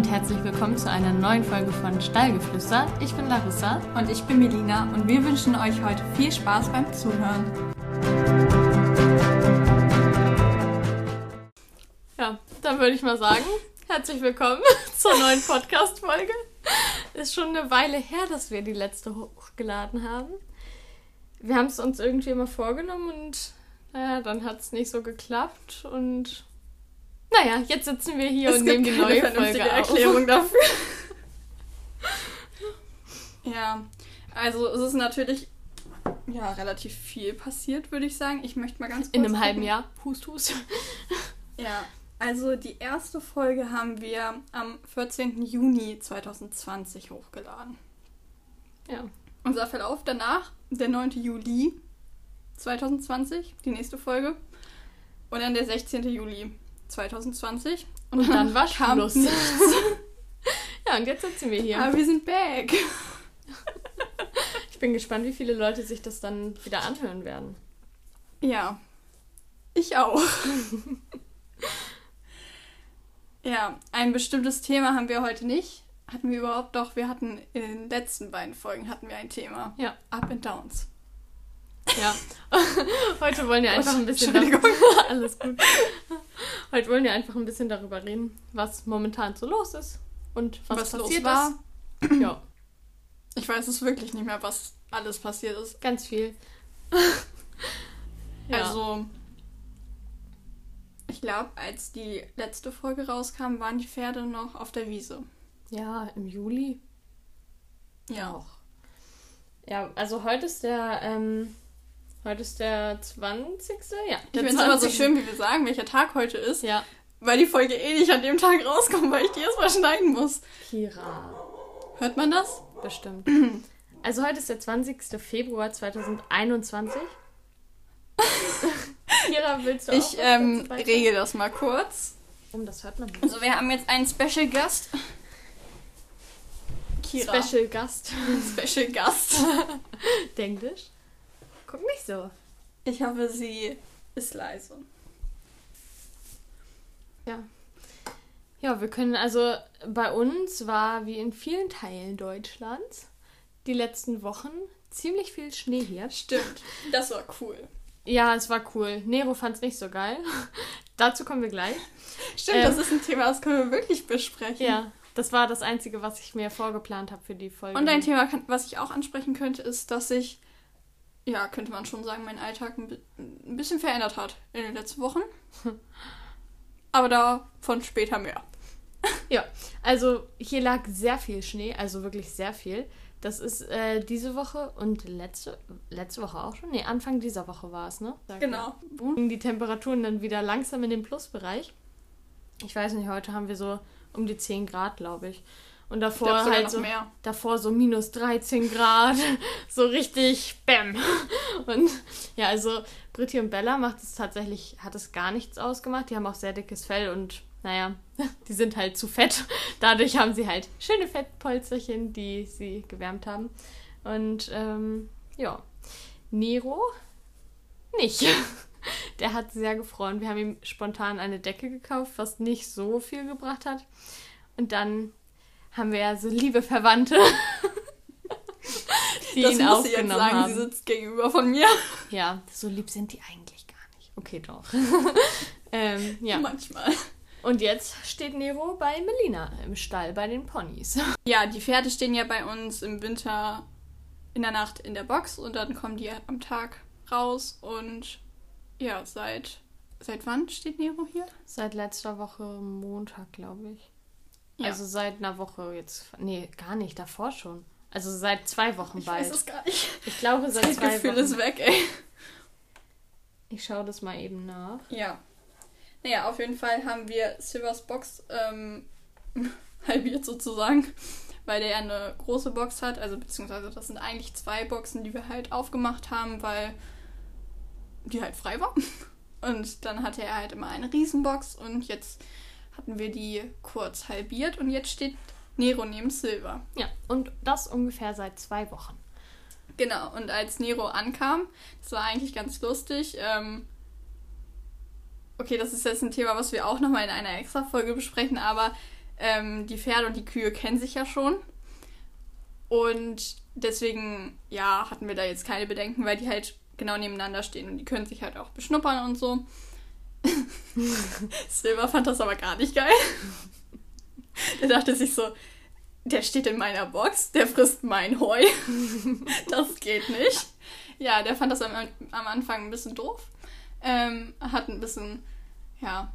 und herzlich willkommen zu einer neuen Folge von Stallgeflüster. Ich bin Larissa. Und ich bin Melina und wir wünschen euch heute viel Spaß beim Zuhören. Ja, dann würde ich mal sagen, herzlich willkommen zur neuen Podcast-Folge. Ist schon eine Weile her, dass wir die letzte hochgeladen haben. Wir haben es uns irgendwie immer vorgenommen und naja, dann hat es nicht so geklappt und naja, jetzt sitzen wir hier Es und nehmen die neue Folge Erklärung auf. dafür. Ja, also es ist natürlich ja, relativ viel passiert, würde ich sagen. Ich möchte mal ganz kurz In einem halben gucken. Jahr. Hust, hust. Ja, also die erste Folge haben wir am 14. Juni 2020 hochgeladen. Ja. Unser Verlauf danach, der 9. Juli 2020, die nächste Folge. Und dann der 16. Juli 2020. Und dann war Schluss. Ja, und jetzt sitzen wir hier. Aber wir sind back. Ich bin gespannt, wie viele Leute sich das dann wieder anhören werden. Ja, ich auch. ja, ein bestimmtes Thema haben wir heute nicht. Hatten wir überhaupt doch, wir hatten in den letzten beiden Folgen hatten wir ein Thema. Ja. Up and Downs. Ja. Heute wollen wir einfach ein bisschen Entschuldigung. darüber, alles gut. Heute wollen wir einfach ein bisschen darüber reden, was momentan so los ist und was, Was los passiert war. ist. Ja, Ich weiß es wirklich nicht mehr, was alles passiert ist. ganz viel. ja. Also, ich glaube, als die letzte Folge rauskam, waren die Pferde noch auf der Wiese. ja, im Juli Ja. auch. Ja, also heute ist der, ähm, heute ist der 20. Ja, Ich finde es immer so 20.. schön, wie wir sagen, welcher Tag heute ist, Ja, weil die Folge eh nicht an dem Tag rauskommt, weil ich die erstmal schneiden muss. Kira. Hört man das? Bestimmt. Also heute ist der 20. Februar 2021. Kira, willst du auch Ich ähm, regel das mal kurz. Um, das hört man nicht. Also wir haben jetzt einen Special Gast. Kira. Special Gast. Special Gast. Englisch. Guck nicht so. Ich hoffe, sie ist leise. Ja. Ja, wir können also bei uns war wie in vielen Teilen Deutschlands die letzten Wochen ziemlich viel Schnee hier. Stimmt. Das war cool. Ja, es war cool. Nero fand es nicht so geil. Dazu kommen wir gleich. Stimmt, Ähm. das ist ein Thema, das können wir wirklich besprechen. Ja, das war das Einzige, was ich mir vorgeplant habe für die Folge. Und ein Thema, was ich auch ansprechen könnte, ist, dass sich, ja, könnte man schon sagen, mein Alltag ein, bi- ein bisschen verändert hat in den letzten Wochen. Aber davon später mehr. Ja, also hier lag sehr viel Schnee, also wirklich sehr viel. Das ist äh, diese Woche und letzte, letzte Woche auch schon? Nee, Anfang dieser Woche war es, ne? Sag Genau. Gingen die Temperaturen dann wieder langsam in den Plusbereich. Ich weiß nicht, heute haben wir so um die 10 Grad, glaube ich. Und davor halt so, mehr. davor so minus 13 Grad. so richtig Bäm. Und ja, also Britti und Bella macht es tatsächlich, hat es gar nichts ausgemacht. Die haben auch sehr dickes Fell und naja, die sind halt zu fett. Dadurch haben sie halt schöne Fettpolsterchen, die sie gewärmt haben. Und ähm, ja, Nero nicht. Der hat sehr gefroren. Wir haben ihm spontan eine Decke gekauft, was nicht so viel gebracht hat. Und dann haben wir ja so liebe Verwandte, die das ihn muss sie jetzt aufgenommen sagen, haben. sie sitzt gegenüber von mir. Ja, so lieb sind die eigentlich gar nicht. Okay, doch. ähm, ja. Manchmal. Und jetzt steht Nero bei Melina im Stall bei den Ponys. Ja, die Pferde stehen ja bei uns im Winter in der Nacht in der Box und dann kommen die am Tag raus und ja, seit seit wann steht Nero hier? Seit letzter Woche Montag, glaube ich. Ja. Also seit einer Woche jetzt. Nee, gar nicht, davor schon. Also seit zwei Wochen ich bald. weiß es gar nicht. Ich glaube seit Das zwei Gefühl Wochen. ist weg, ey. Ich schaue das mal eben nach. Ja. Naja, auf jeden Fall haben wir Silvers Box ähm, halbiert sozusagen, weil der ja eine große Box hat. Also beziehungsweise das sind eigentlich zwei Boxen, die wir halt aufgemacht haben, weil die halt frei war. Und dann hatte er halt immer eine Riesenbox und jetzt hatten wir die kurz halbiert und jetzt steht Nero neben Silver. Ja, und das ungefähr seit zwei Wochen. Genau, und als Nero ankam, das war eigentlich ganz lustig. Ähm, okay, das ist jetzt ein Thema, was wir auch nochmal in einer extra Folge besprechen, aber ähm, die Pferde und die Kühe kennen sich ja schon. Und deswegen, ja, hatten wir da jetzt keine Bedenken, weil die halt genau nebeneinander stehen und die können sich halt auch beschnuppern und so. Silver fand das aber gar nicht geil. Der dachte sich so, der steht in meiner Box, der frisst mein Heu. das geht nicht. Ja, der fand das am, am Anfang ein bisschen doof. Ähm, hat ein bisschen, ja,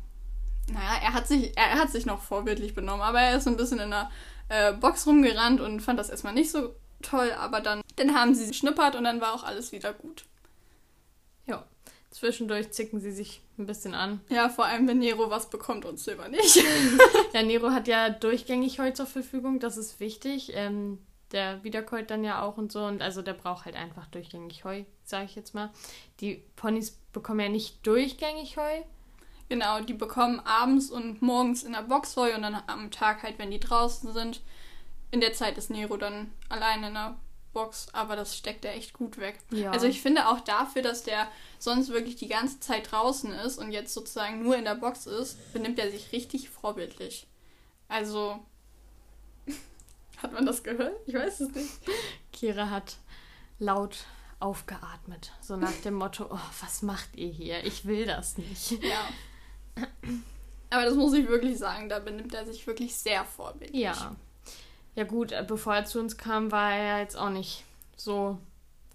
naja, er hat sich, er hat sich noch vorbildlich benommen, aber er ist ein bisschen in der äh, Box rumgerannt und fand das erstmal nicht so toll, aber dann, dann haben sie geschnippert und dann war auch alles wieder gut. Zwischendurch zicken sie sich ein bisschen an. Ja, vor allem, wenn Nero was bekommt und Silver nicht. ja, Nero hat ja durchgängig Heu zur Verfügung, das ist wichtig. Ähm, der wiederkäut dann ja auch und so. Und also der braucht halt einfach durchgängig Heu, sage ich jetzt mal. Die Ponys bekommen ja nicht durchgängig Heu. Genau, die bekommen abends und morgens in der Box Heu und dann am Tag halt, wenn die draußen sind. In der Zeit ist Nero dann alleine in der Box, aber das steckt er echt gut weg. Ja. Also ich finde auch dafür, dass der sonst wirklich die ganze Zeit draußen ist und jetzt sozusagen nur in der Box ist, benimmt er sich richtig vorbildlich. Also hat man das gehört? Ich weiß es nicht. Kira hat laut aufgeatmet, so nach dem Motto, oh, was macht ihr hier? Ich will das nicht. Ja. Aber das muss ich wirklich sagen, da benimmt er sich wirklich sehr vorbildlich. Ja. Ja gut, äh, bevor er zu uns kam, war er ja jetzt auch nicht so,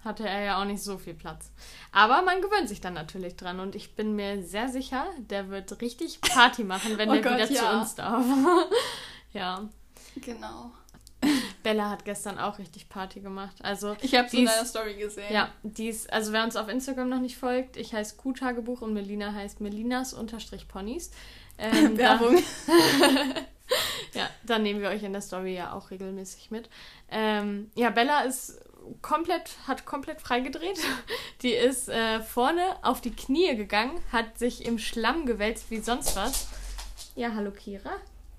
hatte er ja auch nicht so viel Platz. Aber man gewöhnt sich dann natürlich dran und ich bin mir sehr sicher, der wird richtig Party machen, wenn oh er Gott, wieder ja. zu uns darf. ja. Genau. Bella hat gestern auch richtig Party gemacht. Also ich habe es in deiner Story gesehen. Ja, die ist, also wer uns auf Instagram noch nicht folgt, ich heiße Kuhtagebuch und Melina heißt Melinas unterstrich Ponys. Ähm, Werbung. Dann nehmen wir euch in der Story ja auch regelmäßig mit. Ähm, ja, Bella ist komplett, hat komplett freigedreht. Die ist äh, vorne auf die Knie gegangen, hat sich im Schlamm gewälzt wie sonst was. Ja, hallo Kira.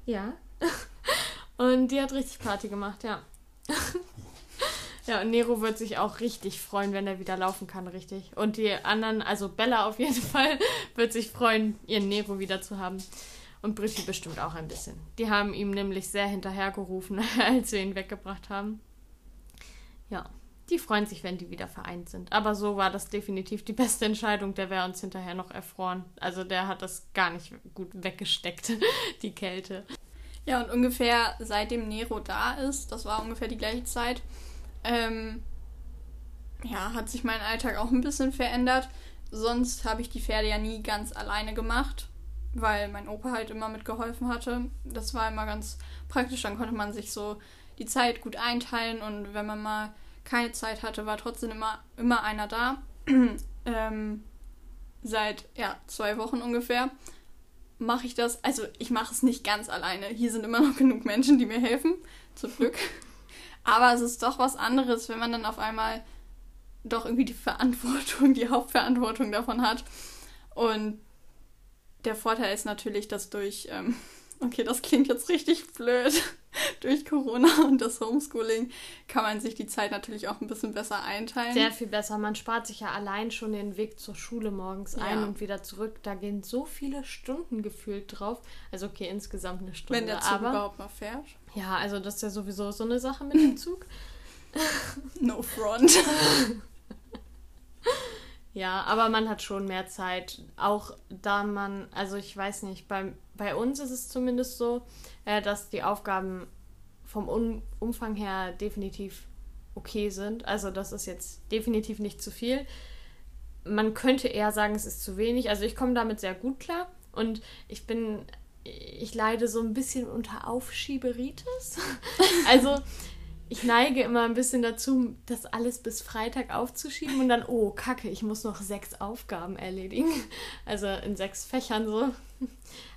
Ja. Und die hat richtig Party gemacht, ja. ja, und Nero wird sich auch richtig freuen, wenn er wieder laufen kann, richtig. Und die anderen, also Bella auf jeden Fall, wird sich freuen, ihren Nero wieder zu haben. Und Britti bestimmt auch ein bisschen. Die haben ihm nämlich sehr hinterhergerufen, als wir ihn weggebracht haben. Ja, die freuen sich, wenn die wieder vereint sind. Aber so war das definitiv die beste Entscheidung. Der wäre uns hinterher noch erfroren. Also der hat das gar nicht gut weggesteckt, die Kälte. Ja, und ungefähr seitdem Nero da ist, das war ungefähr die gleiche Zeit, ähm, ja, hat sich mein Alltag auch ein bisschen verändert. Sonst habe ich die Pferde ja nie ganz alleine gemacht weil mein Opa halt immer mitgeholfen hatte. Das war immer ganz praktisch, dann konnte man sich so die Zeit gut einteilen und wenn man mal keine Zeit hatte, war trotzdem immer, immer einer da. ähm, seit ja, zwei Wochen ungefähr mache ich das. Also ich mache es nicht ganz alleine. Hier sind immer noch genug Menschen, die mir helfen, zum Glück. Aber es ist doch was anderes, wenn man dann auf einmal doch irgendwie die Verantwortung, die Hauptverantwortung davon hat. Und der Vorteil ist natürlich, dass durch, ähm, okay, das klingt jetzt richtig blöd, durch Corona und das Homeschooling kann man sich die Zeit natürlich auch ein bisschen besser einteilen. Sehr viel besser. Man spart sich ja allein schon den Weg zur Schule morgens ja. ein und wieder zurück. Da gehen so viele Stunden gefühlt drauf. Also okay, insgesamt eine Stunde. Wenn der Zug aber, überhaupt mal fährt. Ja, also das ist ja sowieso so eine Sache mit dem Zug. no front. Ja, aber man hat schon mehr Zeit. Auch da man, also ich weiß nicht, bei, bei uns ist es zumindest so, äh, dass die Aufgaben vom um Umfang her definitiv okay sind. Also das ist jetzt definitiv nicht zu viel. Man könnte eher sagen, es ist zu wenig. Also ich komme damit sehr gut klar. Und ich bin, ich leide so ein bisschen unter Aufschieberitis. also ich neige immer ein bisschen dazu, das alles bis Freitag aufzuschieben und dann, oh, kacke, ich muss noch sechs Aufgaben erledigen. Also in sechs Fächern so.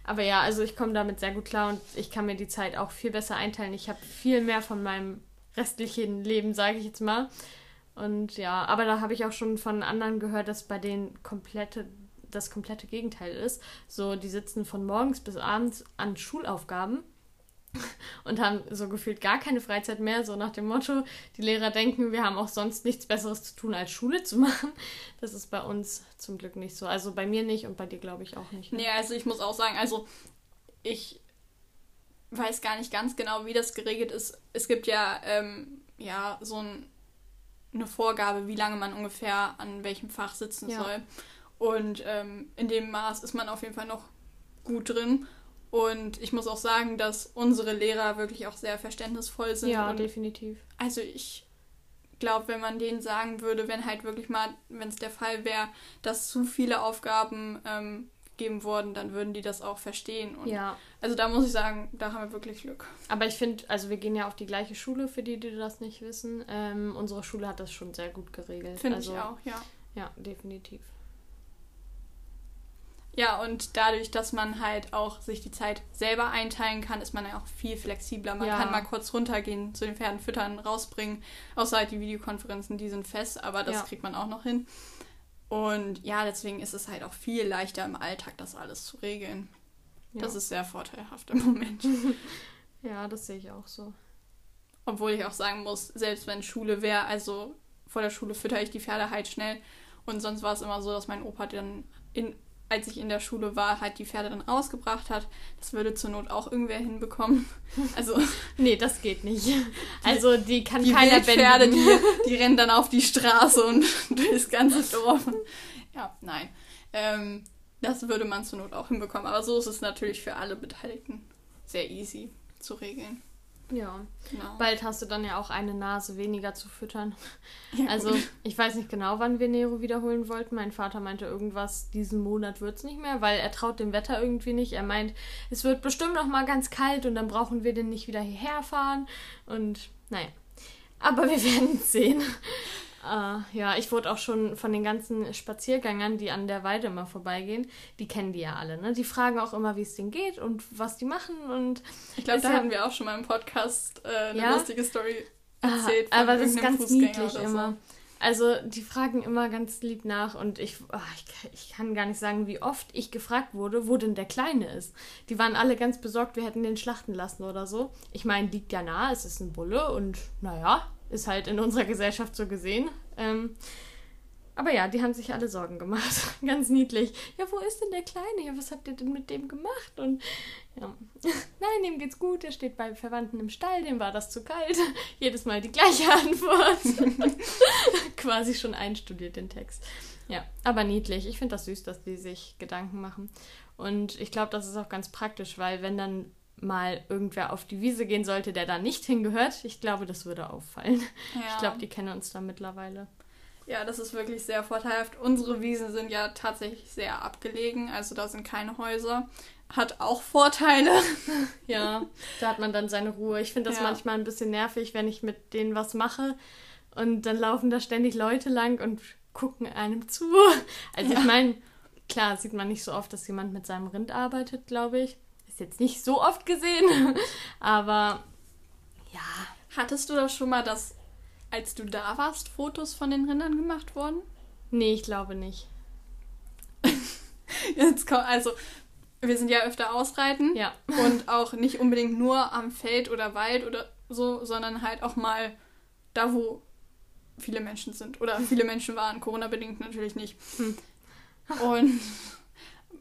Aber ja, also ich komme damit sehr gut klar und ich kann mir die Zeit auch viel besser einteilen. Ich habe viel mehr von meinem restlichen Leben, sage ich jetzt mal. Und ja, aber da habe ich auch schon von anderen gehört, dass bei denen komplette, das komplette Gegenteil ist. So, die sitzen von morgens bis abends an Schulaufgaben und haben so gefühlt gar keine Freizeit mehr, so nach dem Motto, die Lehrer denken, wir haben auch sonst nichts Besseres zu tun, als Schule zu machen. Das ist bei uns zum Glück nicht so. Also bei mir nicht und bei dir glaube ich auch nicht. Ne? Nee, also ich muss auch sagen, also ich weiß gar nicht ganz genau, wie das geregelt ist. Es gibt ja, ähm, ja so ein, eine Vorgabe, wie lange man ungefähr an welchem Fach sitzen ja. soll. Und ähm, in dem Maß ist man auf jeden Fall noch gut drin. Und ich muss auch sagen, dass unsere Lehrer wirklich auch sehr verständnisvoll sind. Ja, definitiv. Also ich glaube, wenn man denen sagen würde, wenn halt wirklich mal, wenn es der Fall wäre, dass zu viele Aufgaben ähm, gegeben wurden, dann würden die das auch verstehen. Und ja. Also da muss ich sagen, da haben wir wirklich Glück. Aber ich finde, also wir gehen ja auf die gleiche Schule, für die, die das nicht wissen. Ähm, unsere Schule hat das schon sehr gut geregelt. Finde also, ich auch, ja. Ja, definitiv. Ja, und dadurch, dass man halt auch sich die Zeit selber einteilen kann, ist man ja auch viel flexibler. Man ja. kann mal kurz runtergehen, zu den Pferden füttern, rausbringen. Außer halt die Videokonferenzen, die sind fest, aber das ja. kriegt man auch noch hin. Und ja, deswegen ist es halt auch viel leichter im Alltag, das alles zu regeln. Ja. Das ist sehr vorteilhaft im Moment. ja, das sehe ich auch so. Obwohl ich auch sagen muss, selbst wenn Schule wäre, also vor der Schule fütter ich die Pferde halt schnell. Und sonst war es immer so, dass mein Opa dann in als ich in der Schule war, halt die Pferde dann rausgebracht hat. Das würde zur Not auch irgendwer hinbekommen. Also. nee, das geht nicht. Also die kann die keiner Pferde, die, die rennen dann auf die Straße und durchs ganze Dorf. Ja, nein. Ähm, das würde man zur Not auch hinbekommen. Aber so ist es natürlich für alle Beteiligten sehr easy zu regeln. Ja, genau. bald hast du dann ja auch eine Nase weniger zu füttern. Ja, also gut. ich weiß nicht genau, wann wir Nero wiederholen wollten. Mein Vater meinte irgendwas, diesen Monat wird es nicht mehr, weil er traut dem Wetter irgendwie nicht. Er meint, es wird bestimmt noch mal ganz kalt und dann brauchen wir den nicht wieder hierher fahren. Und naja, aber wir werden es sehen. Uh, ja, ich wurde auch schon von den ganzen Spaziergängern, die an der Weide immer vorbeigehen, die kennen die ja alle, ne? Die fragen auch immer, wie es denen geht und was die machen und ich glaube, da ja, hatten wir auch schon mal im Podcast äh, eine ja? lustige Story erzählt. Ah, aber das ist ganz niedlich immer. So. Also die fragen immer ganz lieb nach und ich, oh, ich, ich, kann gar nicht sagen, wie oft ich gefragt wurde, wo denn der Kleine ist. Die waren alle ganz besorgt, wir hätten den schlachten lassen oder so. Ich meine, liegt ja nah, es ist ein Bulle und naja, ist halt in unserer Gesellschaft so gesehen. Ähm, aber ja, die haben sich alle Sorgen gemacht. Ganz niedlich. Ja, wo ist denn der Kleine? Ja, was habt ihr denn mit dem gemacht? Und ja, nein, dem geht's gut. Er steht bei Verwandten im Stall. Dem war das zu kalt. Jedes Mal die gleiche Antwort. Quasi schon einstudiert den Text. Ja, aber niedlich. Ich finde das süß, dass die sich Gedanken machen. Und ich glaube, das ist auch ganz praktisch, weil wenn dann mal irgendwer auf die Wiese gehen sollte, der da nicht hingehört, ich glaube, das würde auffallen. Ja. Ich glaube, die kennen uns da mittlerweile. Ja, das ist wirklich sehr vorteilhaft. Unsere Wiesen sind ja tatsächlich sehr abgelegen, also da sind keine Häuser. Hat auch Vorteile. Ja, da hat man dann seine Ruhe. Ich finde das ja. manchmal ein bisschen nervig, wenn ich mit denen was mache und dann laufen da ständig Leute lang und gucken einem zu. Also ja. ich meine, klar sieht man nicht so oft, dass jemand mit seinem Rind arbeitet, glaube ich ist jetzt nicht so oft gesehen, aber ja. Hattest du das schon mal, dass, als du da warst, Fotos von den Rindern gemacht wurden? Nee, ich glaube nicht. Jetzt kommt, also, wir sind ja öfter ausreiten. Ja. Und auch nicht unbedingt nur am Feld oder Wald oder so, sondern halt auch mal da, wo viele Menschen sind. Oder viele Menschen waren, Corona-bedingt natürlich nicht. Hm. Und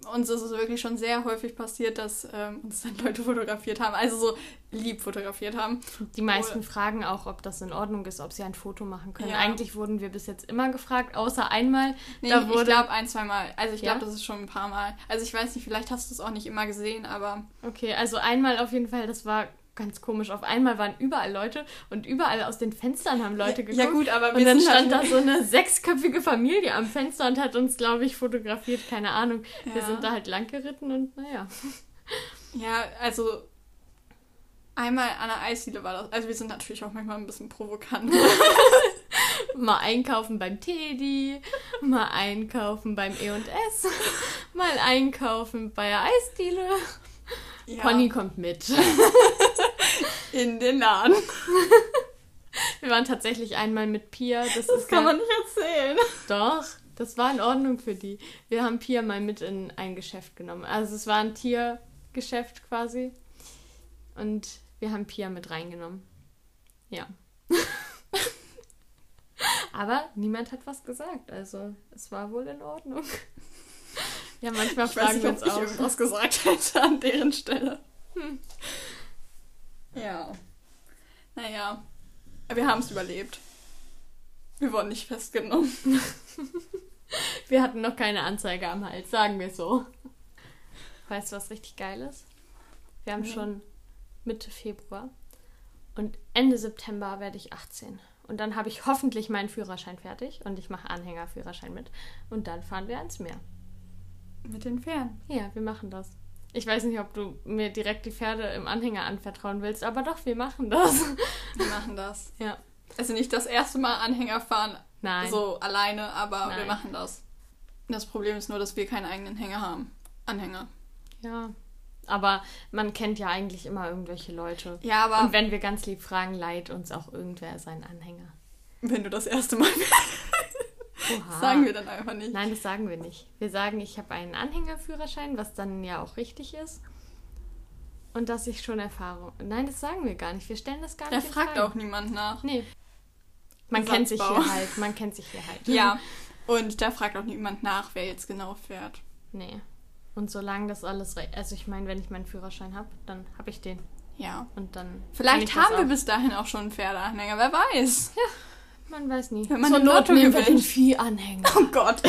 uns ist es wirklich schon sehr häufig passiert, dass ähm, uns dann Leute fotografiert haben, also so lieb fotografiert haben. Die meisten Oder, fragen auch, ob das in Ordnung ist, ob sie ein Foto machen können. Ja. Eigentlich wurden wir bis jetzt immer gefragt, außer einmal. Nee, da wurde, ich glaube ein, zwei Mal. Also ich glaube, ja? das ist schon ein paar Mal. Also ich weiß nicht, vielleicht hast du es auch nicht immer gesehen, aber... Okay, also einmal auf jeden Fall, das war ganz komisch. Auf einmal waren überall Leute und überall aus den Fenstern haben Leute geguckt. Ja, gut, aber wir Und dann stand halt da so eine sechsköpfige Familie am Fenster und hat uns, glaube ich, fotografiert. Keine Ahnung. Ja. Wir sind da halt lang geritten und naja. Ja, also einmal an der Eisdiele war das. Also wir sind natürlich auch manchmal ein bisschen provokant. mal einkaufen beim Teddy, mal einkaufen beim E&S, mal einkaufen bei der Eisdiele. Ja. Conny kommt mit. In den Laden. Wir waren tatsächlich einmal mit Pia. Das, das kann man nicht erzählen. Doch, das war in Ordnung für die. Wir haben Pia mal mit in ein Geschäft genommen. Also es war ein Tiergeschäft quasi. Und wir haben Pia mit reingenommen. Ja. Aber niemand hat was gesagt. Also es war wohl in Ordnung. Ja, manchmal ich fragen wir uns auch. Ich irgendwas gesagt hätte an deren Stelle. Hm. Aber wir haben es überlebt. Wir wurden nicht festgenommen. Wir hatten noch keine Anzeige am Hals, sagen wir so. Weißt du, was richtig geil ist? Wir haben Ja. schon Mitte Februar und Ende September werde ich 18. Und dann habe ich hoffentlich meinen Führerschein fertig und ich mache Anhängerführerschein mit. Und dann fahren wir ans Meer. Mit den Pferden. Ja, wir machen das. Ich weiß nicht, ob du mir direkt die Pferde im Anhänger anvertrauen willst, aber doch, wir machen das. Wir machen das. Ja. Also nicht das erste Mal Anhänger fahren, Nein. so alleine, aber wir Nein. machen das. Das Problem ist nur, dass wir keinen eigenen Hänger haben. Anhänger. Ja. Aber man kennt ja eigentlich immer irgendwelche Leute. Ja, aber Und wenn wir ganz lieb fragen, leiht uns auch irgendwer seinen Anhänger. wenn du das erste Mal Oha. sagen wir dann einfach nicht. Nein, das sagen wir nicht. Wir sagen, ich habe einen Anhängerführerschein, was dann ja auch richtig ist. Und dass ich schon Erfahrung. Nein, das sagen wir gar nicht. Wir stellen das gar Da nicht. in fragt auch niemand nach. Nee. Man kennt sich hier halt. Man kennt sich hier halt. Ja. Und da fragt auch niemand nach, wer jetzt genau fährt. Nee. Und solange das alles. Also, ich meine, wenn ich meinen Führerschein habe, dann habe ich den. Ja. Und dann. Vielleicht haben wir bis dahin auch schon einen Pferdeanhänger, wer weiß. Man weiß nie. Wenn man Zur Not nehmen wir den Viehanhänger. Oh Gott.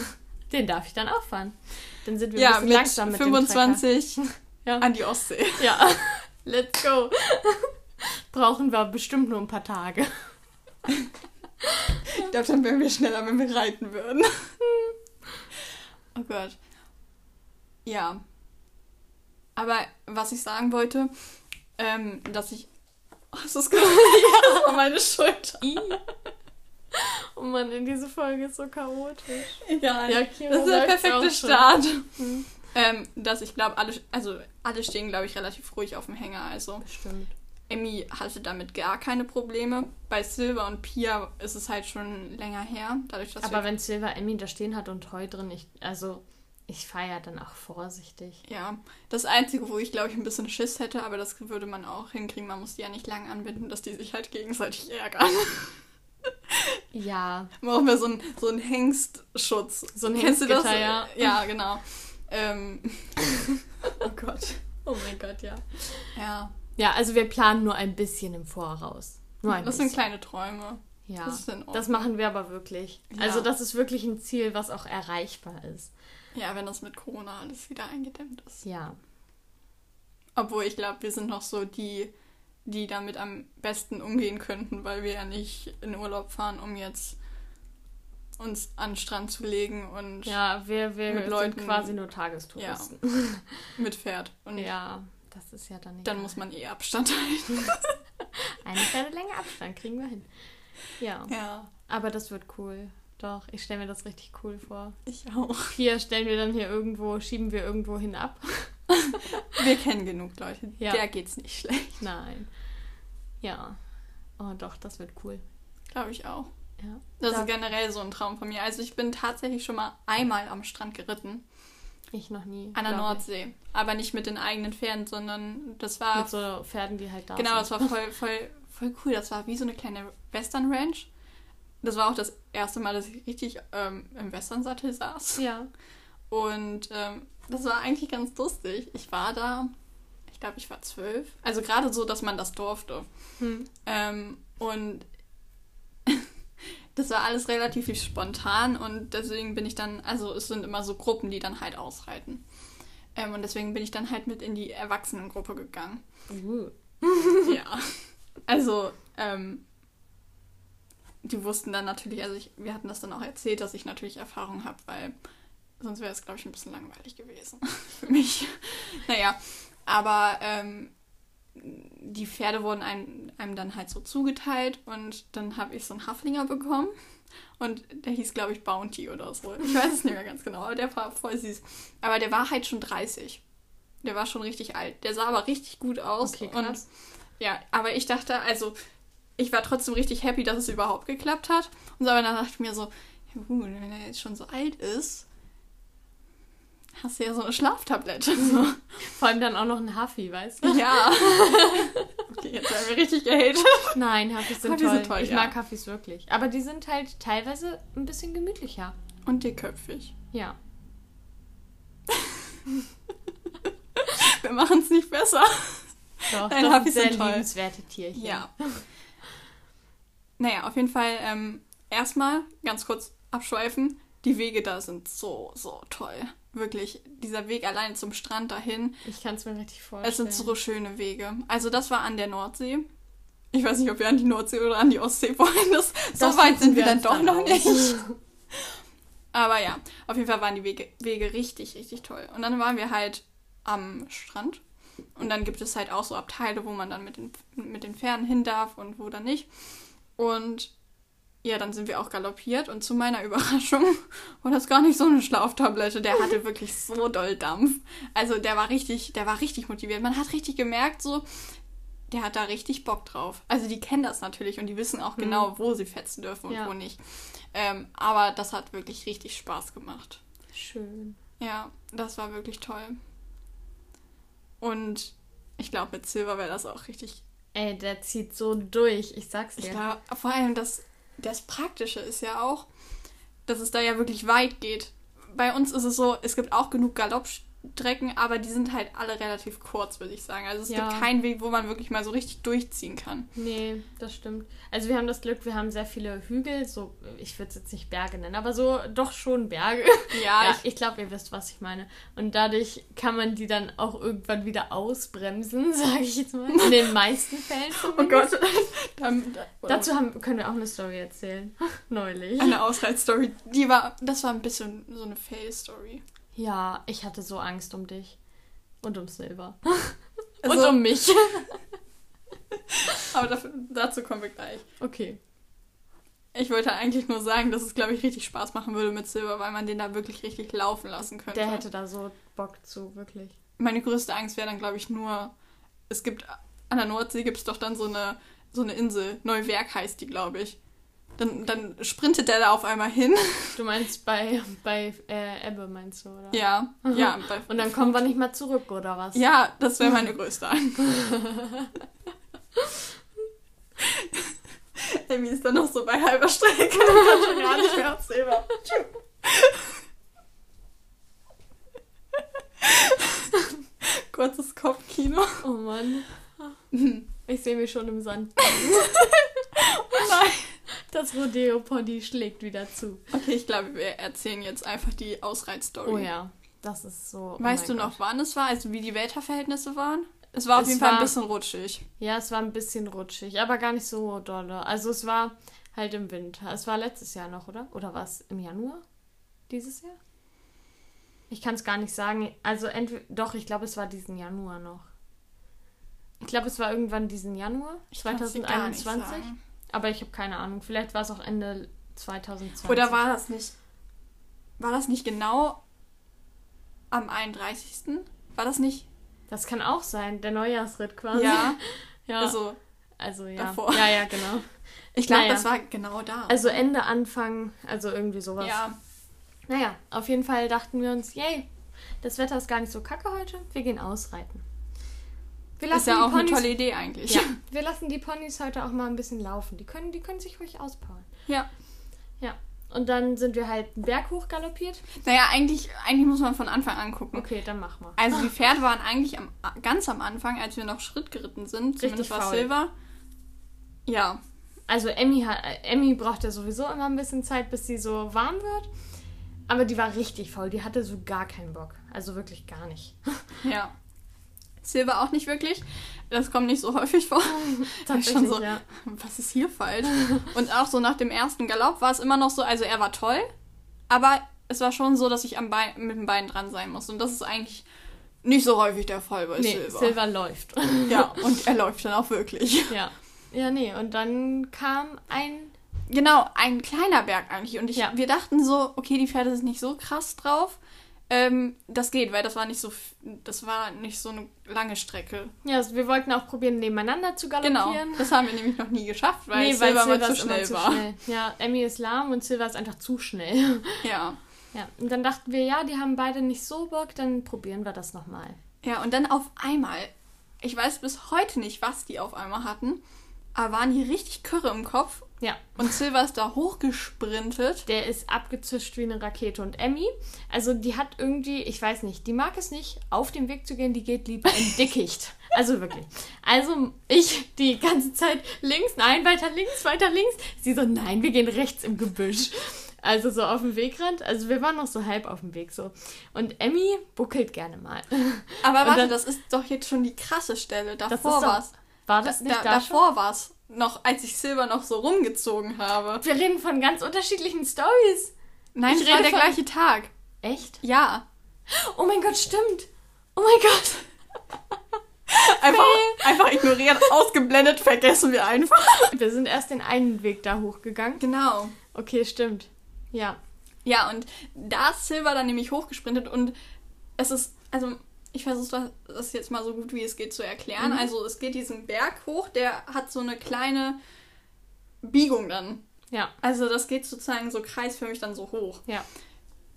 Den darf ich dann auch fahren. Dann sind wir ein Ja, bisschen mit langsam mit 25 dem Ja. an die Ostsee. Ja, let's go. Brauchen wir bestimmt nur ein paar Tage. Ich glaube, dann wären wir schneller, wenn wir reiten würden. Oh Gott. Ja. Aber was ich sagen wollte, ähm, dass ich. Oh, hast du es gehört? ja, das war meine Schulter. Oh Mann, in diese Folge ist so chaotisch. Egal. Ja, Kira das ist der perfekte. Start. Hm. Ähm, dass ich glaube, alle, also alle stehen, glaube ich, relativ ruhig auf dem Hänger. Also Bestimmt. Emmy hatte damit gar keine Probleme. Bei Silver und Pia ist es halt schon länger her. Dadurch, dass Aber wenn Silver Emmy da stehen hat und Heu drin, ich, also ich feiere dann auch vorsichtig. Ja, das Einzige, wo ich, glaube ich, ein bisschen Schiss hätte, aber das würde man auch hinkriegen. Man muss die ja nicht lang anbinden, dass die sich halt gegenseitig ärgern. Ja, Brauchen wir so einen so einen Hengstschutz. So ein Kennst du das? Ja. Ja, genau. Ähm, oh Gott. oh mein Gott, ja. Ja, Ja, also wir planen nur ein bisschen im Voraus. Nur ein das sind bisschen. kleine Träume. ja, das das machen wir aber wirklich. Ja. Also das ist wirklich ein Ziel, was auch erreichbar ist. Ja, wenn das mit Corona alles wieder eingedämmt ist. Ja, Obwohl ich glaube, wir sind noch so die, die damit am besten umgehen könnten, weil wir ja nicht in Urlaub fahren, um jetzt uns an den Strand zu legen und ja, wir, wir Mit sind Leuten- quasi nur Tagestouristen. mit Pferd. Und Ja, das ist ja dann nicht. dann muss man eh Abstand halten. Eine kleine Länge Abstand kriegen wir hin. Ja, Ja, aber das wird cool. Doch, ich stelle mir das richtig cool vor. ich auch. Hier stellen wir dann hier irgendwo, schieben wir irgendwo hin ab. Wir kennen genug Leute. Ja. Der geht's nicht schlecht. Nein. Ja. Oh doch, das wird cool. Glaube ich auch. Ja. Das Da- ist generell so ein Traum von mir. Also ich bin tatsächlich schon mal einmal am Strand geritten. Ich noch nie. An der Nordsee. Aber nicht mit den eigenen Pferden, sondern das ich. war Mit so Pferden, die halt da Genau, das sind. war voll, voll, voll cool. Das war wie so eine kleine Western Ranch. Das war auch das erste Mal, dass ich richtig ähm, im Western-Sattel saß. Ja. Und ähm, das war eigentlich ganz lustig. Ich war da, ich glaube, ich war zwölf. Also gerade so, dass man das durfte. Hm. Ähm, und das war alles relativ spontan und deswegen bin ich dann, also es sind immer so Gruppen, die dann halt ausreiten. Ähm, und deswegen bin ich dann halt mit in die Erwachsenengruppe gegangen. Uh. Ja. Also, ähm, die wussten dann natürlich, also ich, wir hatten das dann auch erzählt, dass ich natürlich Erfahrung habe, weil sonst wäre es, glaube ich, ein bisschen langweilig gewesen für mich. naja, aber ähm, die Pferde wurden einem, einem dann halt so zugeteilt und dann habe ich so einen Haflinger bekommen und der hieß, glaube ich, Bounty oder so. Ich weiß es nicht mehr ganz genau, aber der war voll süß. Aber der war halt schon 30. Der war schon richtig alt. Der sah aber richtig gut aus. Okay, und krass. ja, aber ich dachte, also, ich war trotzdem richtig happy, dass es überhaupt geklappt hat. Und so, aber dann dachte ich mir so, ja gut, wenn er jetzt schon so alt ist, hast du ja so eine Schlaftablette. So. Vor allem dann auch noch ein Huffy, weißt du? ja. okay, jetzt werden wir richtig gehatet. Nein, Huffys sind Huffys toll. sind toll, ich ja. mag Huffys wirklich. Aber die sind halt teilweise ein bisschen gemütlicher. Und dickköpfig. Ja. Wir machen es nicht besser. Doch, Nein, das Huffys sind sehr sind toll. liebenswerte Tierchen. Ja. Naja, auf jeden Fall ähm, erstmal ganz kurz abschweifen. Die Wege da sind so, so toll. Wirklich, dieser Weg allein zum Strand dahin. Ich kann es mir richtig vorstellen. Es sind so schöne Wege. Also das war an der Nordsee. Ich weiß nicht, ob wir an die Nordsee oder an die Ostsee wollen. Das, so Das weit sind wir dann doch noch nicht. Aber ja, auf jeden Fall waren die Wege, Wege richtig, richtig toll. Und dann waren wir halt am Strand. Und dann gibt es halt auch so Abteile, wo man dann mit den, mit den Pferden hin darf und wo dann nicht. Und ja, dann sind wir auch galoppiert. Und zu meiner Überraschung war das gar nicht so eine Schlaftablette. Der hatte wirklich so doll Dampf. Also der war richtig, der war richtig motiviert. Man hat richtig gemerkt, so, der hat da richtig Bock drauf. Also die kennen das natürlich und die wissen auch genau, wo sie fetzen dürfen und Ja. wo nicht. Ähm, aber das hat wirklich richtig Spaß gemacht. Schön. Ja, das war wirklich toll. Und ich glaube, mit Silver wäre das auch richtig. Ey, der zieht so durch. Ich sag's dir. Ich vor allem das, das Praktische ist ja auch, dass es da ja wirklich weit geht. Bei uns ist es so, es gibt auch genug Galoppstrecken, aber die sind halt alle relativ kurz, würde ich sagen. Also es Ja. gibt keinen Weg, wo man wirklich mal so richtig durchziehen kann. Nee, das stimmt. Also wir haben das Glück, wir haben sehr viele Hügel, so, ich würde es jetzt nicht Berge nennen, aber so doch schon Berge. Ja, Ja, ich, ich glaube, ihr wisst, was ich meine. Und dadurch kann man die dann auch irgendwann wieder ausbremsen, sage ich jetzt mal. In den meisten Fällen oh. Gott. Dann, oder Dazu haben, können wir auch eine Story erzählen. Neulich. eine Ausreitstory. Die war, das war ein bisschen so eine Fail-Story. Ja, ich hatte so Angst um dich. Und um Silver. Also- Und um mich. Aber dafür, dazu kommen wir gleich. Okay. Ich wollte eigentlich nur sagen, dass es, glaube ich, richtig Spaß machen würde mit Silber, weil man den da wirklich richtig laufen lassen könnte. Der hätte da so Bock zu, wirklich. Meine größte Angst wäre dann, glaube ich, nur, es gibt, an der Nordsee gibt es doch dann so eine, so eine Insel, Neuwerk heißt die, glaube ich. Dann, dann sprintet der da auf einmal hin. Du meinst bei, bei äh, Ebbe, meinst du, oder? Ja, ja. Und dann kommen wir nicht mal zurück, oder was? ja, das wäre meine größte Angst. Amy ist dann noch so bei halber Strecke und kann schon gar nicht mehr auf Silber. Kurzes Kopfkino. Oh Mann. Ich sehe mich schon im Sand. Nein. Das Rodeo-Pony schlägt wieder zu. Okay, ich glaube, wir erzählen jetzt einfach die Ausreitstory. Oh ja, das ist so. oh Weißt du noch, Gott. wann es war? Also wie die Wetterverhältnisse waren? Es war auf Es jeden Fall ein war- bisschen rutschig. Ja, es war ein bisschen rutschig, aber gar nicht so dolle. Also es war halt im Winter. Es war letztes Jahr noch, oder? Oder war es im Januar? Dieses Jahr? Ich kann es gar nicht sagen. Also entweder. Doch, ich glaube, es war diesen Januar noch. Ich glaube, es war irgendwann diesen Januar Ich kann's dir gar nicht 2021. Aber ich habe keine Ahnung. Vielleicht war es auch Ende 2020. Oder war das nicht. War das nicht genau am 31.? War das nicht? Das kann auch sein, der Neujahrsritt quasi. Ja. ja. Also, also ja. davor. Ja, ja, genau. ich glaube, Naja. das war genau da. Also Ende, Anfang, also irgendwie sowas. ja. Naja, auf jeden Fall dachten wir uns, yay, das Wetter ist gar nicht so kacke heute, wir gehen ausreiten. Wir Ist ja auch eine tolle Idee eigentlich. Ja, wir lassen die Ponys heute auch mal ein bisschen laufen. Die können, die können sich ruhig auspowern. ja. Ja. Und dann sind wir halt einen Berg hoch galoppiert. Naja, eigentlich, eigentlich muss man von Anfang an gucken. Okay, dann mach mal. Also die Pferde waren eigentlich am, ganz am Anfang, als wir noch Schritt geritten sind. Richtig Zumindest war faul. Silver. Ja. Also Emmy, hat, Emmy braucht ja sowieso immer ein bisschen Zeit, bis sie so warm wird. Aber die war richtig faul. Die hatte so gar keinen Bock. Also wirklich gar nicht. Ja. Silver auch nicht wirklich. Das kommt nicht so häufig vor. Tatsächlich, so, ja. Was ist hier falsch? Und auch so nach dem ersten Galopp war es immer noch so, also er war toll, aber es war schon so, dass ich am Bein, mit dem Bein dran sein muss. Und das ist eigentlich nicht so häufig der Fall bei Nee, Silver. Silver läuft. Ja, und er läuft dann auch wirklich. ja. Ja, nee. Und dann kam ein Genau, ein kleiner Berg eigentlich. Und ich, Ja. wir dachten so, okay, die Pferde sind nicht so krass drauf. Ähm, das geht, weil das war nicht so, das war nicht so eine lange Strecke. Ja, also wir wollten auch probieren, nebeneinander zu Genau, galoppieren. das haben wir nämlich noch nie geschafft, weil nee, weil Silver mal Silver zu schnell zu war. schnell. Ja, Emmy ist lahm und Silver ist einfach zu schnell. Ja. Ja, und dann dachten wir, ja, die haben beide nicht so Bock, dann probieren wir das nochmal. Ja, und dann auf einmal, ich weiß bis heute nicht, was die auf einmal hatten, aber waren die richtig Kürre im Kopf Ja, und Silver ist da hochgesprintet. der ist abgezischt wie eine Rakete. Und Emmy, also die hat irgendwie, ich weiß nicht, die mag es nicht, auf dem Weg zu gehen, die geht lieber in Dickicht. Also wirklich. Also ich die ganze Zeit links, nein, weiter links, weiter links. Sie so, nein, wir gehen rechts im Gebüsch. Also so auf dem Wegrand. Also wir waren noch so halb auf dem Weg so. Und Emmy buckelt gerne mal. Aber warte, dann- das ist doch jetzt schon die krasse Stelle. Davor war's. War das Da, nicht da, da, davor war's. Noch, als ich Silver noch so rumgezogen habe. Wir reden von ganz unterschiedlichen Stories. Nein, Ich es war der von- gleiche Tag. Echt? Ja. Oh mein Gott, stimmt. Oh mein Gott. Einfach, einfach ignoriert, ausgeblendet, vergessen wir einfach. Wir sind erst den einen Weg da hochgegangen. Genau. Okay, stimmt. Ja. Ja, und da ist Silver dann nämlich hochgesprintet und es ist, also ich versuche das jetzt mal so gut wie es geht zu erklären. Mhm. Also es geht diesen Berg hoch, der hat so eine kleine Biegung dann. Ja. Also das geht sozusagen so kreisförmig dann so hoch. Ja.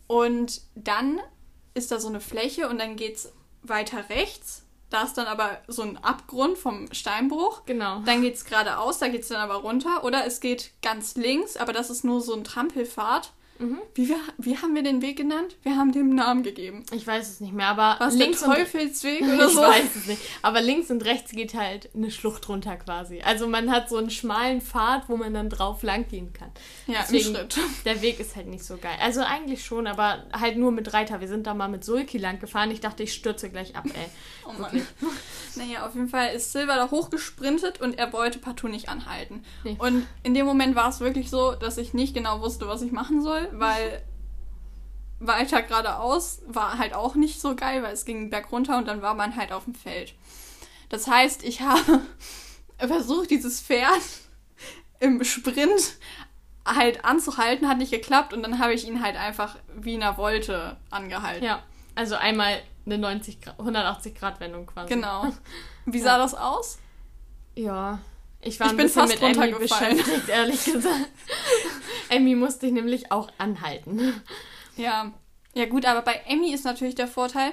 Und dann ist da so eine Fläche und dann geht's weiter rechts. Da ist dann aber so ein Abgrund vom Steinbruch. Genau. Dann geht's geradeaus, da geht's dann aber runter. Oder es geht ganz links, aber das ist nur so ein Trampelpfad. Mhm. Wie, wir, wie haben wir den Weg genannt? Wir haben dem einen Namen gegeben. Ich weiß es nicht mehr, aber Was links der und Teufelsweg oder ich so? weiß es nicht. Aber links und rechts geht halt eine Schlucht runter quasi. Also man hat so einen schmalen Pfad, wo man dann drauf lang gehen kann. Ja, im Deswegen, Schritt. Der Weg ist halt nicht so geil. Also eigentlich schon, aber halt nur mit Reiter. Wir sind da mal mit Sulki lang gefahren. Ich dachte, ich stürze gleich ab, ey. Oh Mann. Naja, auf jeden Fall ist Silver da hochgesprintet und er wollte partout nicht anhalten. Nee. Und in dem Moment war es wirklich so, dass ich nicht genau wusste, was ich machen soll, weil weiter geradeaus war halt auch nicht so geil, weil es ging einen Berg runter und dann war man halt auf dem Feld. Das heißt, ich habe versucht, dieses Pferd im Sprint halt anzuhalten, hat nicht geklappt und dann habe ich ihn halt einfach wie in einer Wolte angehalten. Ja, also einmal eine 90 Grad, 180 Grad Wendung quasi. Genau. Wie sah das aus? Ja, ich war Ich ein bin bisschen fast mit Emmy runtergefallen. beschäftigt, ehrlich gesagt. Emmy musste ich nämlich auch anhalten. Ja. Ja gut, aber bei Emmy ist natürlich der Vorteil,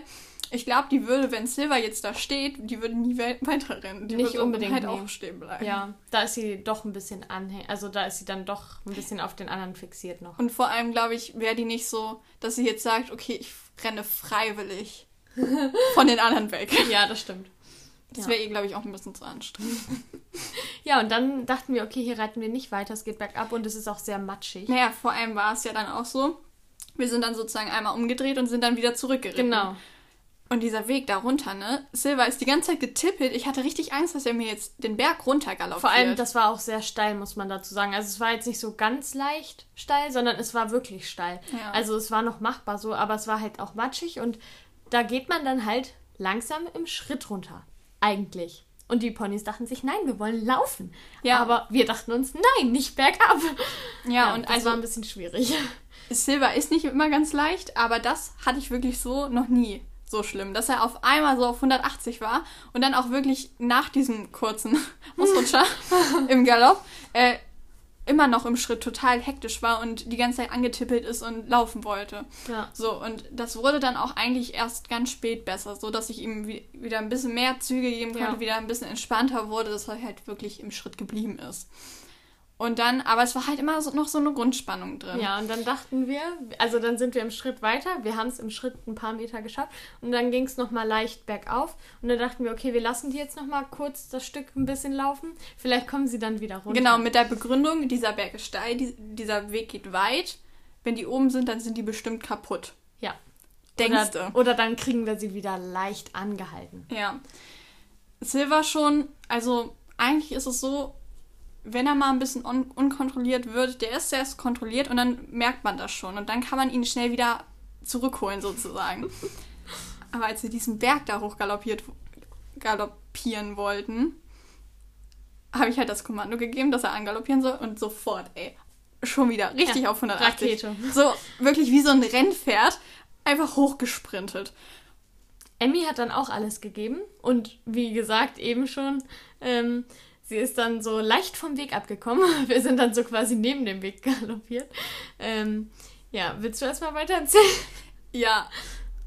ich glaube, die würde, wenn Silver jetzt da steht, die würde nie we weiterrennen. Die Nicht würde unbedingt, halt nee. auch stehen bleiben. Ja, da ist sie doch ein bisschen anhängig. Also da ist sie dann doch ein bisschen auf den anderen fixiert noch. Und vor allem, glaube ich, wäre die nicht so, dass sie jetzt sagt, okay, ich renne freiwillig von den anderen weg. Ja, das stimmt. Das Ja. wäre ihr, glaube ich, auch ein bisschen zu anstrengend. Ja, und dann dachten wir, okay, hier reiten wir nicht weiter, es geht bergab und es ist auch sehr matschig. Naja, vor allem war es ja dann auch so, wir sind dann sozusagen einmal umgedreht und sind dann wieder zurückgeritten. Genau. Und dieser Weg da runter, ne? Silver ist die ganze Zeit getippelt. Ich hatte richtig Angst, dass er mir jetzt den Berg runter galoppiert. Vor allem, das war auch sehr steil, muss man dazu sagen. Also es war jetzt nicht so ganz leicht steil, sondern es war wirklich steil. Ja. Also es war noch machbar so, aber es war halt auch matschig und da geht man dann halt langsam im Schritt runter. Eigentlich. Und die Ponys dachten sich, nein, wir wollen laufen. Ja. Aber wir dachten uns, nein, nicht bergab. Ja, und das also war ein bisschen schwierig. Silver ist nicht immer ganz leicht, aber das hatte ich wirklich so noch nie so schlimm, dass er auf einmal so auf 180 war und dann auch wirklich nach diesem kurzen Ausrutscher im Galopp äh, immer noch im Schritt total hektisch war und die ganze Zeit angetippelt ist und laufen wollte. Ja. So, und das wurde dann auch eigentlich erst ganz spät besser, so dass ich ihm wie, wieder ein bisschen mehr Züge geben konnte, Ja. wieder ein bisschen entspannter wurde, dass er halt wirklich im Schritt geblieben ist. Und dann, aber es war halt immer so, noch so eine Grundspannung drin. Ja, und dann dachten wir, also dann sind wir im Schritt weiter. Wir haben es im Schritt ein paar Meter geschafft. Und dann ging es nochmal leicht bergauf. Und dann dachten wir, okay, wir lassen die jetzt nochmal kurz das Stück ein bisschen laufen. Vielleicht kommen sie dann wieder runter. Genau, mit der Begründung, dieser Berg ist steil, die, dieser Weg geht weit. Wenn die oben sind, dann sind die bestimmt kaputt. Ja. Denkst oder, du? oder dann kriegen wir sie wieder leicht angehalten. Ja. Silver schon, also eigentlich ist es so, wenn er mal ein bisschen un unkontrolliert wird, der ist erst kontrolliert und dann merkt man das schon. Und dann kann man ihn schnell wieder zurückholen, sozusagen. Aber als sie diesen Berg da hoch galoppiert, galoppieren wollten, habe ich halt das Kommando gegeben, dass er angaloppieren soll und sofort, ey, schon wieder richtig Ja, auf 180. Rakete. So, wirklich wie so ein Rennpferd, einfach hochgesprintet. Emmy hat dann auch alles gegeben. Und wie gesagt, eben schon, ähm, sie ist dann so leicht vom Weg abgekommen. Wir sind dann so quasi neben dem Weg galoppiert. Ähm, ja, willst du erstmal weiter erzählen? Ja,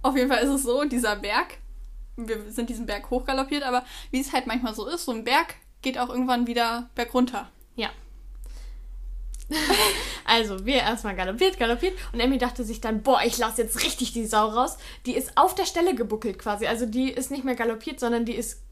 auf jeden Fall ist es so, dieser Berg, wir sind diesen Berg hochgaloppiert, aber wie es halt manchmal so ist, so ein Berg geht auch irgendwann wieder bergunter. Ja. Also, wir erstmal galoppiert, galoppiert und Emmy dachte sich dann, boah, ich lasse jetzt richtig die Sau raus. Die ist auf der Stelle gebuckelt quasi. Also, die ist nicht mehr galoppiert, sondern die ist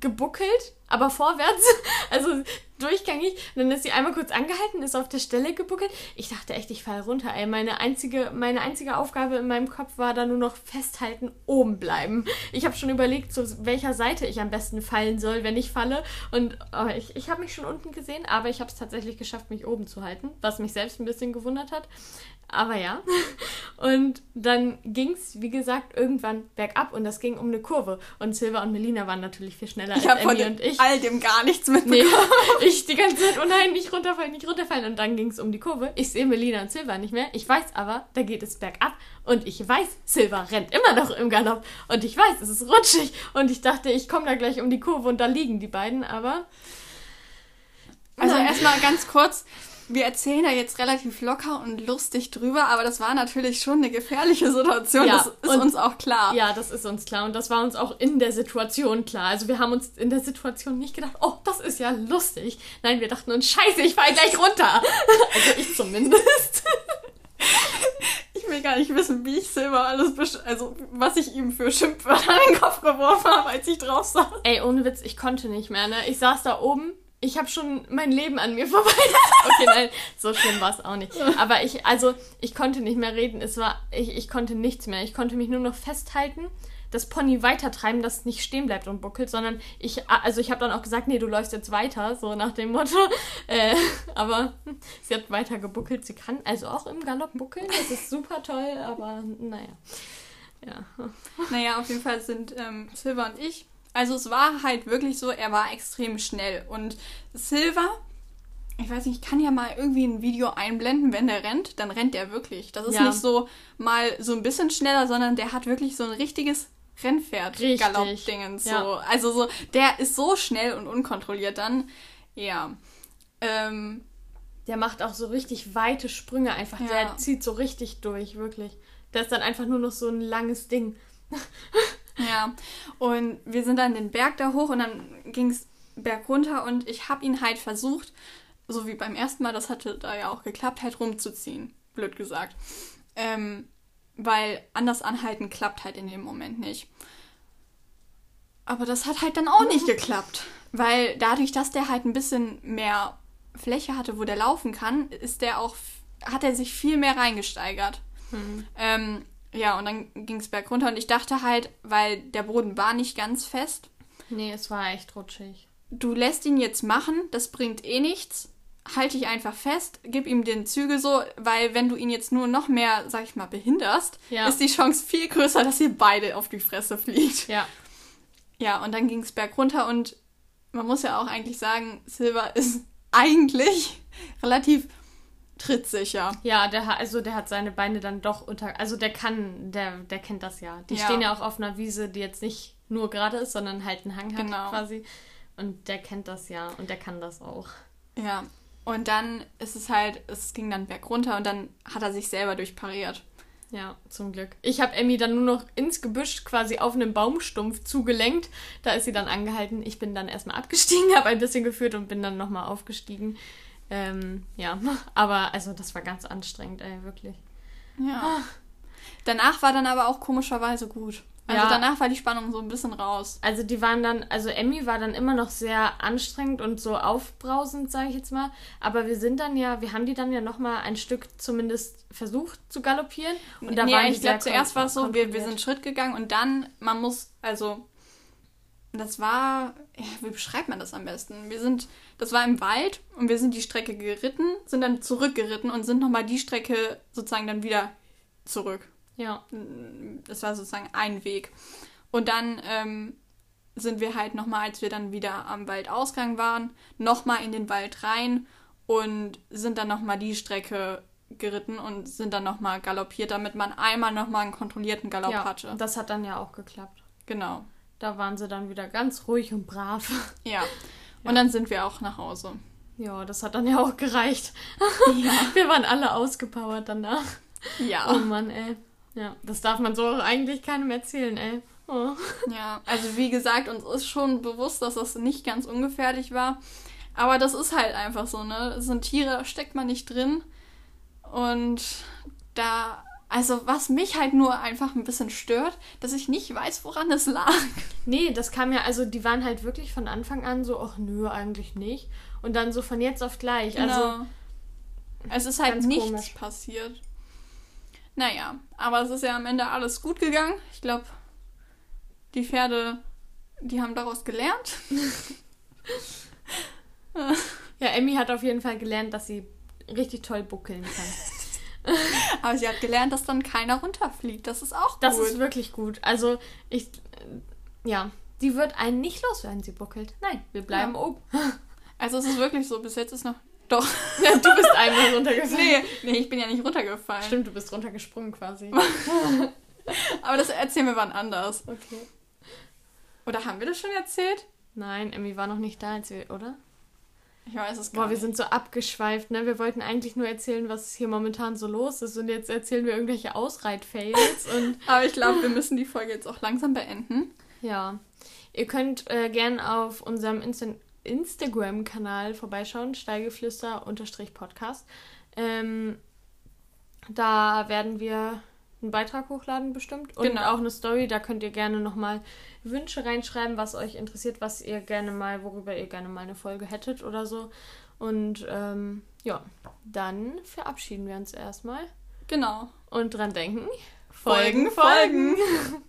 gebuckelt, aber vorwärts, also durchgängig. Und dann ist sie einmal kurz angehalten, ist auf der Stelle gebuckelt. Ich dachte echt, ich falle runter. Ey, meine einzige, meine einzige Aufgabe in meinem Kopf war da nur noch festhalten, oben bleiben. Ich habe schon überlegt, zu welcher Seite ich am besten fallen soll, wenn ich falle. Und oh, ich, ich habe mich schon unten gesehen, aber ich habe es tatsächlich geschafft, mich oben zu halten, was mich selbst ein bisschen gewundert hat. Aber ja. Und dann ging es, wie gesagt, irgendwann bergab und das ging um eine Kurve. Und Silva und Melina waren natürlich viel schneller ich als Emmy und ich. all dem gar nichts mitbekommen. Nee, ich die ganze Zeit, oh nein, nicht runterfallen, nicht runterfallen. Und dann ging es um die Kurve. Ich sehe Melina und Silva nicht mehr. Ich weiß aber, da geht es bergab. Und ich weiß, Silva rennt immer noch im Galopp. Und ich weiß, es ist rutschig. Und ich dachte, ich komme da gleich um die Kurve und da liegen die beiden. Aber... Also erstmal ganz kurz, wir erzählen da jetzt relativ locker und lustig drüber, aber das war natürlich schon eine gefährliche Situation. Ja, das ist uns auch klar. Ja, das ist uns klar und das war uns auch in der Situation klar. Also wir haben uns in der Situation nicht gedacht, oh, das ist ja lustig. Nein, wir dachten uns, scheiße, ich fall gleich runter. also ich zumindest. Ich will gar nicht wissen, wie ich Silber alles, also was ich ihm für Schimpfwörter an den Kopf geworfen habe, als ich drauf saß. Ey, ohne Witz, ich konnte nicht mehr, ne? Ich saß da oben ich habe schon mein Leben an mir vorbei. okay, nein, so schlimm war es auch nicht. Aber ich, also, ich konnte nicht mehr reden. Es war, ich, ich konnte nichts mehr. Ich konnte mich nur noch festhalten, das Pony weitertreiben, dass es nicht stehen bleibt und buckelt, sondern ich, also ich habe dann auch gesagt, nee, du läufst jetzt weiter, so nach dem Motto. Äh, aber sie hat weiter gebuckelt. Sie kann also auch im Galopp buckeln. Das ist super toll, aber naja. Ja. Naja, auf jeden Fall sind ähm, Silva und ich also es war halt wirklich so, er war extrem schnell. Und Silver, ich weiß nicht, ich kann ja mal irgendwie ein Video einblenden, wenn der rennt, dann rennt er wirklich. Das ist ja. nicht so mal so ein bisschen schneller, sondern der hat wirklich so ein richtiges Rennpferd, Galopp-Dingens. Ja. So. Also so, der ist so schnell und unkontrolliert dann. Ja. Ähm, der macht auch so richtig weite Sprünge einfach. Ja. Der zieht so richtig durch, wirklich. Der ist dann einfach nur noch so ein langes Ding. Ja, und wir sind dann den Berg da hoch und dann ging es berg runter und ich habe ihn halt versucht, so wie beim ersten Mal, das hatte da ja auch geklappt, halt rumzuziehen, blöd gesagt. Ähm, weil anders anhalten klappt halt in dem Moment nicht. Aber das hat halt dann auch nicht geklappt, weil dadurch, dass der halt ein bisschen mehr Fläche hatte, wo der laufen kann, ist der auch, hat er sich viel mehr reingesteigert. Mhm. Ähm, ja, und dann ging es bergunter und ich dachte halt, weil der Boden war nicht ganz fest. Nee, es war echt rutschig. Du lässt ihn jetzt machen, das bringt eh nichts. Halte dich einfach fest, gib ihm den Zügel so, weil wenn du ihn jetzt nur noch mehr, sag ich mal, behinderst, ja. ist die Chance viel größer, dass ihr beide auf die Fresse fliegt. Ja. Ja, und dann ging es bergunter und man muss ja auch eigentlich sagen, Silver ist eigentlich relativ trittsicher. Ja, der hat, also der hat seine Beine dann doch unter. Also der kann, der, der kennt das ja. Die ja. stehen ja auch auf einer Wiese, die jetzt nicht nur gerade ist, sondern halt einen Hang hat genau. quasi. Und der kennt das ja und der kann das auch. Ja. Und dann ist es halt, es ging dann bergunter und dann hat er sich selber durchpariert. Ja, zum Glück. Ich habe Emmy dann nur noch ins Gebüsch quasi auf einen Baumstumpf zugelenkt. Da ist sie dann angehalten. Ich bin dann erstmal abgestiegen, habe ein bisschen geführt und bin dann nochmal aufgestiegen. Ähm, ja, aber also das war ganz anstrengend, ey, wirklich. Ja. Danach war dann aber auch komischerweise gut. Also ja. danach war die Spannung so ein bisschen raus. Also die waren dann, also Emmy war dann immer noch sehr anstrengend und so aufbrausend, sage ich jetzt mal. Aber wir sind dann ja, wir haben die dann ja noch mal ein Stück zumindest versucht zu galoppieren. Und da nee, waren ich glaube zuerst war es so, wir, wir sind Schritt gegangen und dann, man muss, also das war, wie beschreibt man das am besten? Wir sind, das war im Wald und wir sind die Strecke geritten, sind dann zurückgeritten und sind nochmal die Strecke sozusagen dann wieder zurück. Ja. Das war sozusagen ein Weg. Und dann ähm, sind wir halt nochmal, als wir dann wieder am Waldausgang waren, nochmal in den Wald rein und sind dann nochmal die Strecke geritten und sind dann nochmal galoppiert, damit man einmal nochmal einen kontrollierten Galopp ja, hatte. Das hat dann ja auch geklappt. Genau. Da waren sie dann wieder ganz ruhig und brav. Ja. Und dann sind wir auch nach Hause. Ja, das hat dann ja auch gereicht. Ja. Wir waren alle ausgepowert danach. Ja. Oh Mann, ey. Ja, das darf man so eigentlich keinem erzählen, ey. Oh. Ja, also wie gesagt, uns ist schon bewusst, dass das nicht ganz ungefährlich war. Aber das ist halt einfach so, ne? Es sind Tiere, steckt man nicht drin. Und da Also, was mich halt nur einfach ein bisschen stört, dass ich nicht weiß, woran es lag. Nee, das kam ja, also die waren halt wirklich von Anfang an so, ach nö, eigentlich nicht. Und dann so von jetzt auf gleich. Also, Genau. Es ist halt nichts komisch. passiert. Naja, aber es ist ja am Ende alles gut gegangen. Ich glaube, die Pferde, die haben daraus gelernt. ja, Emmy hat auf jeden Fall gelernt, dass sie richtig toll buckeln kann. Aber sie hat gelernt, dass dann keiner runterfliegt. Das ist auch Das gut. ist wirklich gut. Also, ich, äh, ja, die wird einen nicht los, wenn sie buckelt. Nein, wir bleiben Ja. oben. also es ist wirklich so, bis jetzt ist noch... Doch. Ja, du bist einmal runtergefallen. nee, nee, ich bin ja nicht runtergefallen. Stimmt, du bist runtergesprungen quasi. Aber das erzählen wir wann anders. Okay. Oder haben wir das schon erzählt? Nein, Emmy war noch nicht da, als wir, oder? Ich weiß es gar Boah, wir nicht. sind so abgeschweift, ne? Wir wollten eigentlich nur erzählen, was hier momentan so los ist und jetzt erzählen wir irgendwelche Ausreit-Fails und Aber ich glaube, wir müssen die Folge jetzt auch langsam beenden. ja. Ihr könnt äh, gern auf unserem Insta Instagram-Kanal vorbeischauen, steigeflüster-podcast. Ähm, da werden wir einen Beitrag hochladen bestimmt und Genau. auch eine Story. Da könnt ihr gerne nochmal Wünsche reinschreiben, was euch interessiert, was ihr gerne mal, worüber ihr gerne mal eine Folge hättet oder so. Und ähm, ja, dann verabschieden wir uns erstmal Genau. und dran denken. Folgen, Folgen.